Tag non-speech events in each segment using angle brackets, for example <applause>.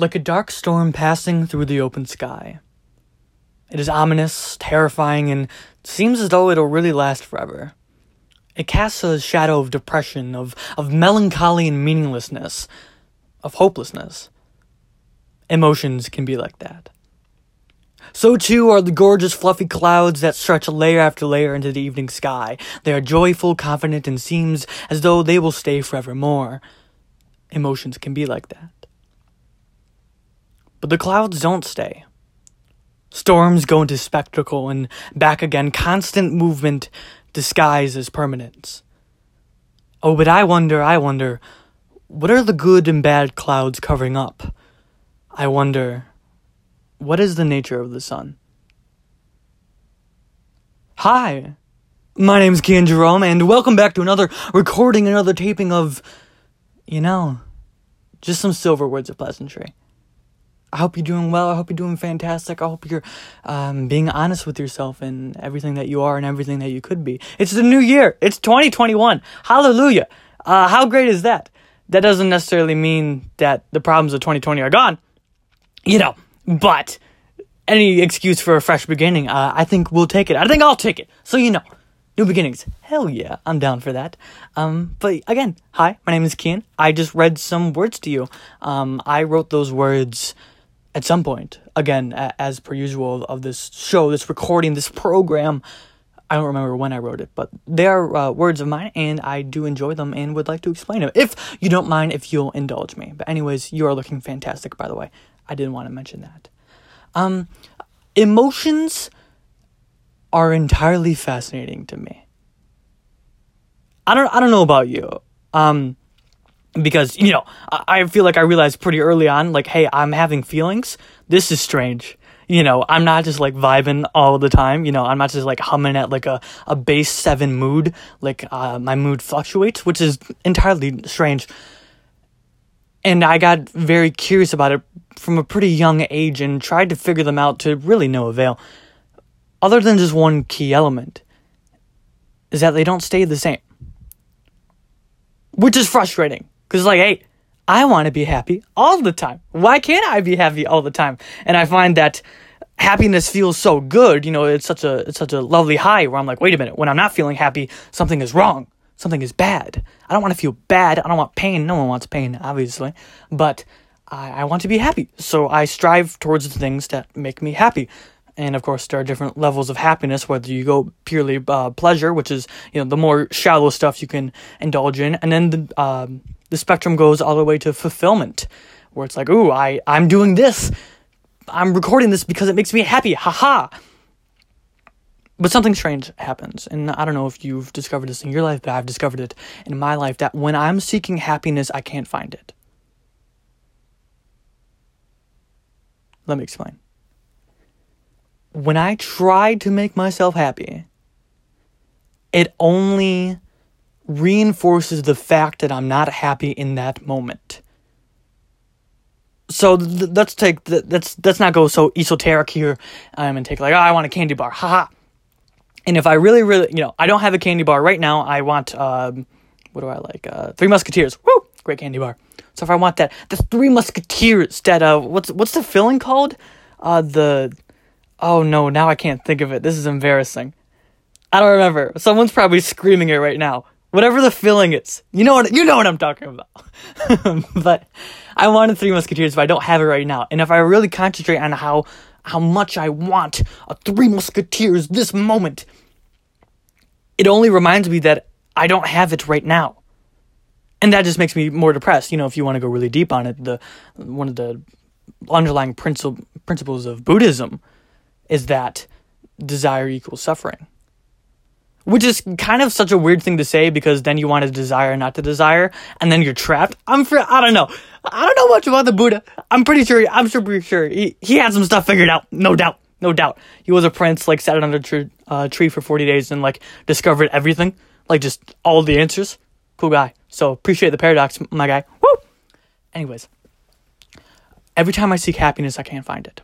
like a dark storm passing through the open sky. It is ominous, terrifying, and seems as though it'll really last forever. It casts a shadow of depression, of, of melancholy and meaninglessness, of hopelessness. Emotions can be like that. So too are the gorgeous fluffy clouds that stretch layer after layer into the evening sky. They are joyful, confident, and seems as though they will stay forevermore. Emotions can be like that. But the clouds don't stay. Storms go into spectacle and back again, constant movement disguised as permanence. Oh, but I wonder, I wonder, what are the good and bad clouds covering up? I wonder, what is the nature of the sun? Hi, my name's Kian Jerome, and welcome back to another recording, another taping of, you know, just some silver words of pleasantry. I hope you're doing well. I hope you're doing fantastic. I hope you're um, being honest with yourself and everything that you are and everything that you could be. It's the new year. It's 2021. Hallelujah. Uh, how great is that? That doesn't necessarily mean that the problems of 2020 are gone, you know, but any excuse for a fresh beginning, uh, I think we'll take it. I think I'll take it. So, you know, new beginnings. Hell yeah, I'm down for that. Um, but again, hi, my name is Kian. I just read some words to you. Um, I wrote those words at some point, again, as per usual of this show, this recording, this program. I don't remember when I wrote it, but they are uh, words of mine, and I do enjoy them and would like to explain them. If you don't mind, if you'll indulge me. But anyways, you are looking fantastic, by the way. I didn't want to mention that. Um, emotions are entirely fascinating to me. I don't. I don't know about you. Um, because you know I, feel like I realized pretty early on, like, hey, I'm having feelings. This is strange. You know, I'm not just like vibing all the time. You know, I'm not just like humming at like a, a base seven mood. Like, uh, my mood fluctuates, which is entirely strange. And I got very curious about it from a pretty young age and tried to figure them out to really no avail. Other than just one key element, is that they don't stay the same. Which is frustrating because, it's like, hey, I want to be happy all the time. Why can't I be happy all the time? And I find that happiness feels so good. You know, it's such a it's such a lovely high where I'm like, wait a minute, when I'm not feeling happy, something is wrong. Something is bad. I don't want to feel bad. I don't want pain. No one wants pain, obviously. But I, I want to be happy. So I strive towards the things that make me happy and of course there are different levels of happiness whether you go purely uh, pleasure which is you know the more shallow stuff you can indulge in and then the um, the spectrum goes all the way to fulfillment where it's like ooh i i'm doing this. I'm recording this because it makes me happy. Haha. But something strange happens and i don't know if you've discovered this in your life but i've discovered it in my life that when i'm seeking happiness i can't find it. Let me explain when I try to make myself happy, it only reinforces the fact that I'm not happy in that moment. So th- let's take th- let's let's not go so esoteric here um, and take like oh I want a candy bar haha. And if I really really you know I don't have a candy bar right now I want um, what do I like uh, Three Musketeers woo great candy bar. So if I want that the Three Musketeers that uh what's what's the filling called uh the Oh no, now I can't think of it. This is embarrassing. I don't remember. Someone's probably screaming it right now. Whatever the feeling is. You know what you know what I'm talking about. <laughs> but I wanted Three Musketeers, but I don't have it right now. And if I really concentrate on how how much I want a Three Musketeers this moment, it only reminds me that I don't have it right now. And that just makes me more depressed. You know, if you want to go really deep on it, the one of the underlying principle, principles of Buddhism is that desire equals suffering. Which is kind of such a weird thing to say because then you want to desire not to desire, and then you're trapped. I'm fr- I don't know. I don't know much about the Buddha. I'm pretty sure. I'm super sure he he had some stuff figured out. No doubt. No doubt. He was a prince, like sat under a tree, uh, tree for 40 days and like discovered everything, like just all the answers. Cool guy. So appreciate the paradox, my guy. Woo. Anyways, every time I seek happiness, I can't find it.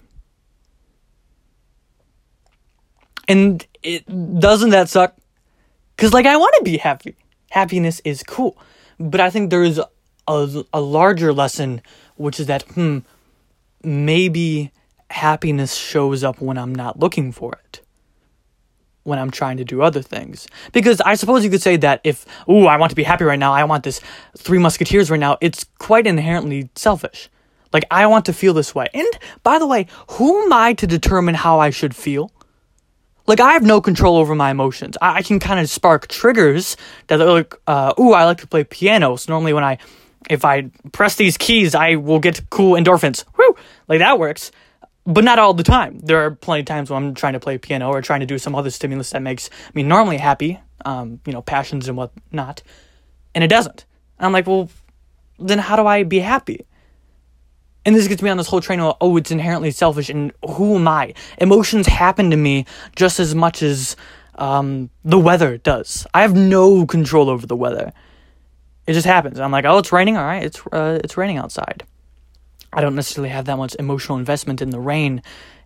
And it doesn't that suck? Cause like I want to be happy. Happiness is cool, but I think there is a a larger lesson, which is that hmm, maybe happiness shows up when I'm not looking for it. When I'm trying to do other things. Because I suppose you could say that if, ooh, I want to be happy right now, I want this Three Musketeers right now, it's quite inherently selfish. Like, I want to feel this way. And by the way, who am I to determine how I should feel? Like, I have no control over my emotions. I, I can kind of spark triggers that are like, uh, ooh, I like to play piano. So normally when I, if I press these keys, I will get cool endorphins. Woo! Like, that works but not all the time. There are plenty of times when I'm trying to play piano or trying to do some other stimulus that makes me normally happy, um, you know, passions and whatnot, and it doesn't. And I'm like, well, then how do I be happy? And this gets me on this whole train of, oh, it's inherently selfish, and who am I? Emotions happen to me just as much as um, the weather does. I have no control over the weather. It just happens. I'm like, oh, it's raining. All right, it's uh, it's raining outside. I don't necessarily have that much emotional investment in the rain,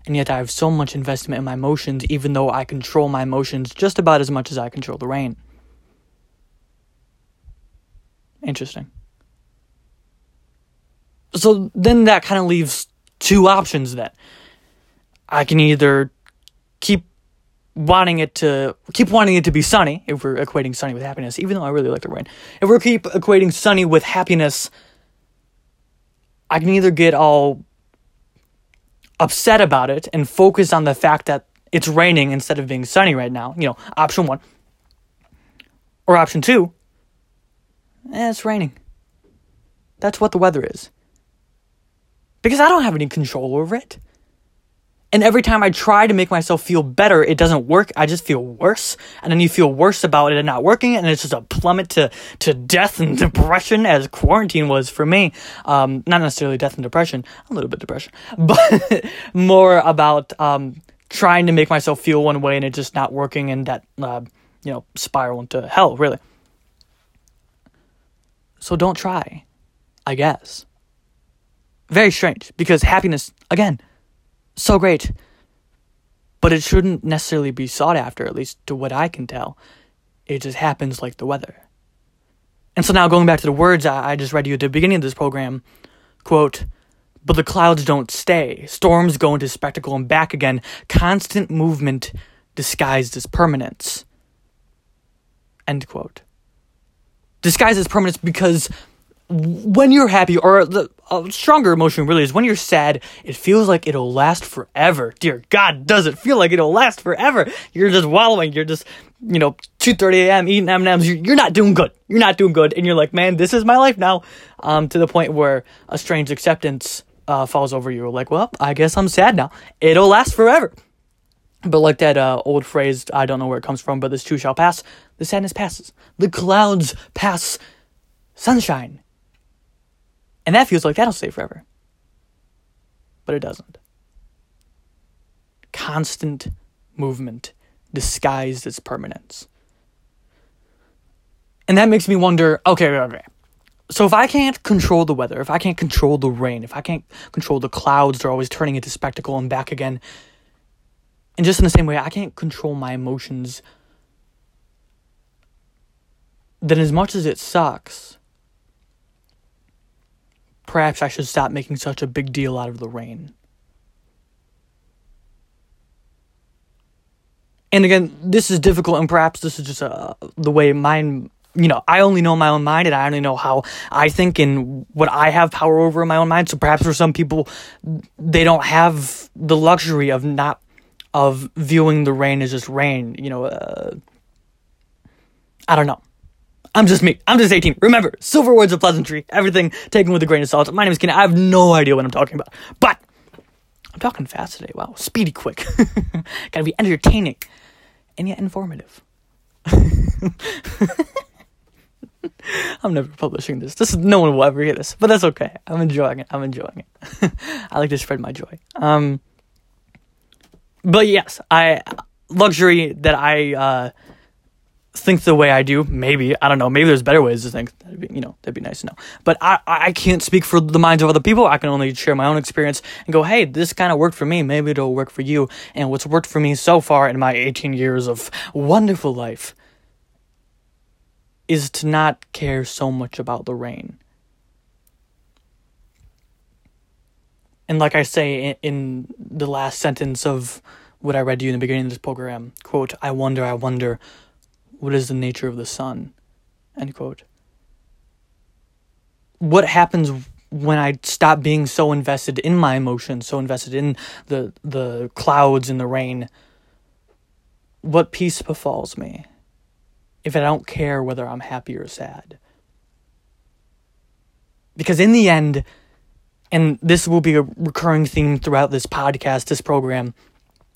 and yet I have so much investment in my emotions, even though I control my emotions just about as much as I control the rain. Interesting. So then that kind of leaves two options then. I can either keep wanting it to keep wanting it to be sunny if we're equating sunny with happiness, even though I really like the rain. If we keep equating sunny with happiness, I can either get all upset about it and focus on the fact that it's raining instead of being sunny right now. You know, option one. Or option two, eh, it's raining. That's what the weather is. Because I don't have any control over it. And every time I try to make myself feel better, it doesn't work. I just feel worse. And then you feel worse about it and not working. And it's just a plummet to, to death and <laughs> depression as quarantine was for me. Um, not necessarily death and depression, a little bit depression, <laughs> but more about, um, trying to make myself feel one way and it just not working and that, uh, you know, spiral into hell, really. So don't try, I guess. Very strange because happiness, again, so great. But it shouldn't necessarily be sought after, at least to what I can tell. It just happens like the weather. And so now going back to the words I, just read you at the beginning of this program, quote, but the clouds don't stay. Storms go into spectacle and back again. Constant movement disguised as permanence. End quote. Disguised as permanence because when you're happy, or the a stronger emotion really is when you're sad, it feels like it'll last forever. Dear God, does it feel like it'll last forever? You're just wallowing. You're just, you know, 2.30 a.m. eating M&Ms. You're, not doing good. You're not doing good. And you're like, man, this is my life now. Um, to the point where a strange acceptance, uh, falls over you. Like, well, I guess I'm sad now. It'll last forever. But like that uh, old phrase, I don't know where it comes from, but this too shall pass. The sadness passes. The clouds pass. Sunshine and that feels like that'll stay forever. But it doesn't. Constant movement disguised as permanence. And that makes me wonder okay, okay. So if I can't control the weather, if I can't control the rain, if I can't control the clouds, they're always turning into spectacle and back again. And just in the same way, I can't control my emotions. Then, as much as it sucks, Perhaps I should stop making such a big deal out of the rain. And again, this is difficult, and perhaps this is just uh, the way mine. You know, I only know my own mind, and I only know how I think and what I have power over in my own mind. So perhaps for some people, they don't have the luxury of not of viewing the rain as just rain. You know, uh, I don't know. I'm just me. I'm just 18. Remember, silver words of pleasantry. Everything taken with a grain of salt. My name is Ken. I have no idea what I'm talking about. But I'm talking fast today. Wow. Speedy quick. <laughs> Gotta be entertaining and yet informative. <laughs> I'm never publishing this. This is no one will ever hear this, but that's okay. I'm enjoying it. I'm enjoying it. <laughs> I like to spread my joy. Um, but yes, I luxury that I uh, think the way I do. Maybe I don't know. Maybe there's better ways to think. That'd be, you know, that'd be nice to know. But I I can't speak for the minds of other people. I can only share my own experience and go, hey, this kind of worked for me. Maybe it'll work for you. And what's worked for me so far in my 18 years of wonderful life is to not care so much about the rain. And like I say in, in the last sentence of what I read to you in the beginning of this program, quote, I wonder, I wonder, what is the nature of the sun? End quote. What happens when I stop being so invested in my emotions, so invested in the the clouds and the rain? What peace befalls me if I don't care whether I'm happy or sad? Because in the end, and this will be a recurring theme throughout this podcast, this program,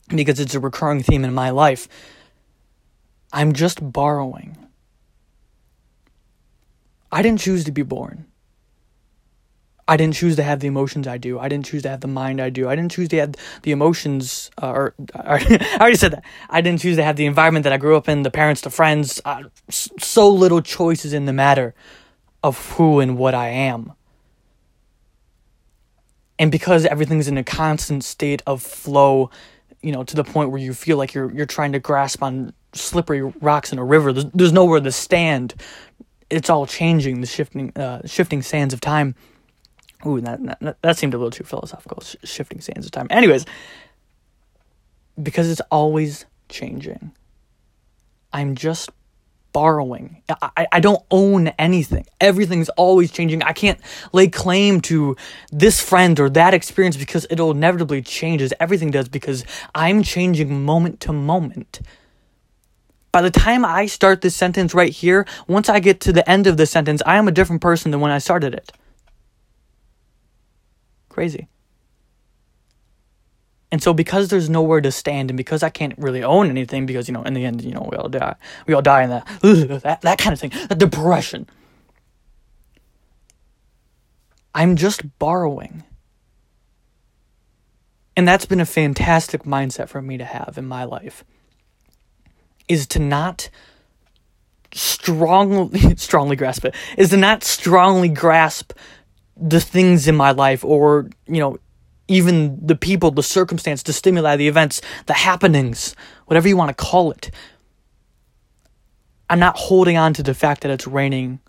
because it's a recurring theme in my life. I'm just borrowing. I didn't choose to be born. I didn't choose to have the emotions I do. I didn't choose to have the mind I do. I didn't choose to have the emotions, uh, or <laughs> I already said that. I didn't choose to have the environment that I grew up in, the parents, the friends. Uh, so little choices in the matter of who and what I am. And because everything's in a constant state of flow, you know, to the point where you feel like you're you're trying to grasp on slippery rocks in a river. There's, there's nowhere to stand. It's all changing. The shifting uh, shifting sands of time Ooh, that, that, that seemed a little too philosophical. Sh- shifting sands of time. Anyways, because it's always changing. I'm just borrowing. I, I don't own anything. Everything's always changing. I can't lay claim to this friend or that experience because it'll inevitably change as everything does because I'm changing moment to moment. By the time I start this sentence right here, once I get to the end of the sentence, I am a different person than when I started it. Crazy. And so because there's nowhere to stand and because I can't really own anything because, you know, in the end, you know, we all die. We all die in that, <laughs> that, that kind of thing, that depression. I'm just borrowing. And that's been a fantastic mindset for me to have in my life. Is to not strongly <laughs> strongly grasp it. Is to not strongly grasp the things in my life or, you know, even the people, the circumstance, the stimuli, the events, the happenings, whatever you want to call it. I'm not holding on to the fact that it's raining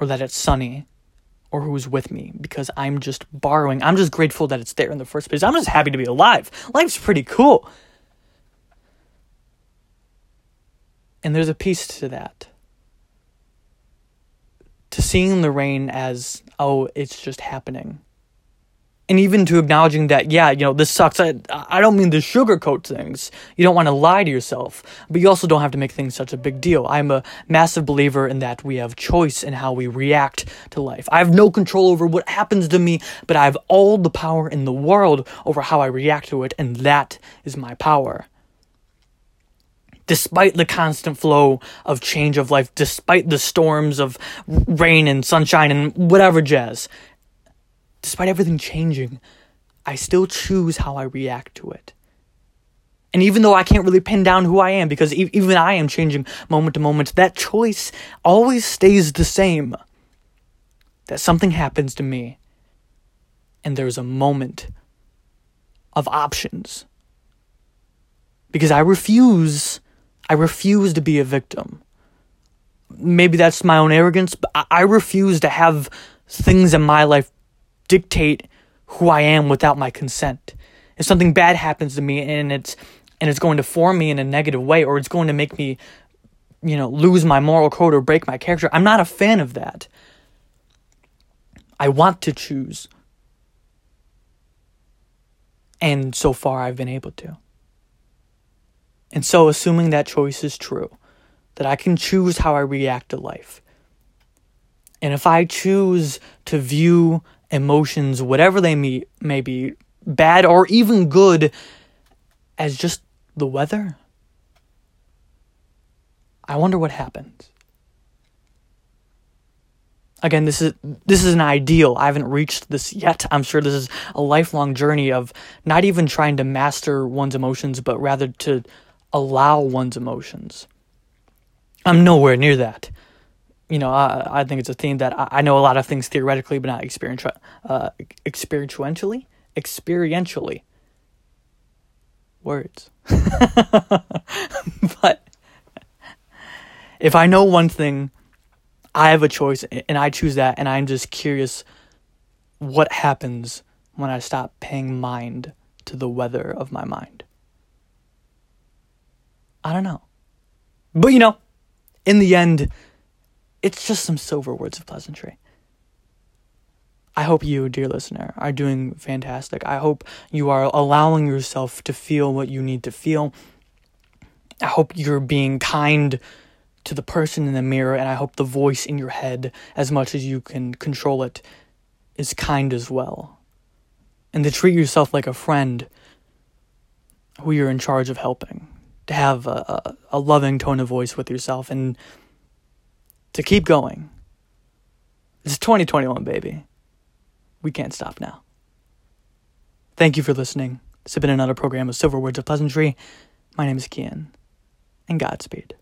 or that it's sunny or who's with me because I'm just borrowing. I'm just grateful that it's there in the first place. I'm just happy to be alive. Life's pretty cool. And there's a peace to that to seeing the rain as, oh, it's just happening. And even to acknowledging that, yeah, you know, this sucks. I, I don't mean to sugarcoat things. You don't want to lie to yourself, but you also don't have to make things such a big deal. I'm a massive believer in that we have choice in how we react to life. I have no control over what happens to me, but I have all the power in the world over how I react to it, and that is my power despite the constant flow of change of life, despite the storms of rain and sunshine and whatever jazz, despite everything changing, I still choose how I react to it. And even though I can't really pin down who I am, because e- even I am changing moment to moment, that choice always stays the same. That something happens to me, and there's a moment of options. Because I refuse I refuse to be a victim. Maybe that's my own arrogance, but I refuse to have things in my life dictate who I am without my consent. If something bad happens to me and it's and it's going to form me in a negative way or it's going to make me you know lose my moral code or break my character, I'm not a fan of that. I want to choose. And so far I've been able to. And so, assuming that choice is true, that I can choose how I react to life. And if I choose to view emotions, whatever they may, may be, bad or even good, as just the weather, I wonder what happens. Again, this is this is an ideal. I haven't reached this yet. I'm sure this is a lifelong journey of not even trying to master one's emotions, but rather to allow one's emotions. I'm nowhere near that. You know, I, I think it's a theme that I, I know a lot of things theoretically, but not experiential, uh, experientially, experientially. Words. <laughs> but if I know one thing, I have a choice and I choose that, and I'm just curious what happens when I stop paying mind to the weather of my mind. I don't know. But you know, in the end, it's just some silver words of pleasantry. I hope you, dear listener, are doing fantastic. I hope you are allowing yourself to feel what you need to feel. I hope you're being kind to the person in the mirror, and I hope the voice in your head, as much as you can control it, is kind as well. And to treat yourself like a friend who you're in charge of helping. To have a, a, loving tone of voice with yourself and to keep going. It's 2021, baby. We can't stop now. Thank you for listening. This has been another program of Silver Words of Pleasantry. My name is Kian, and Godspeed.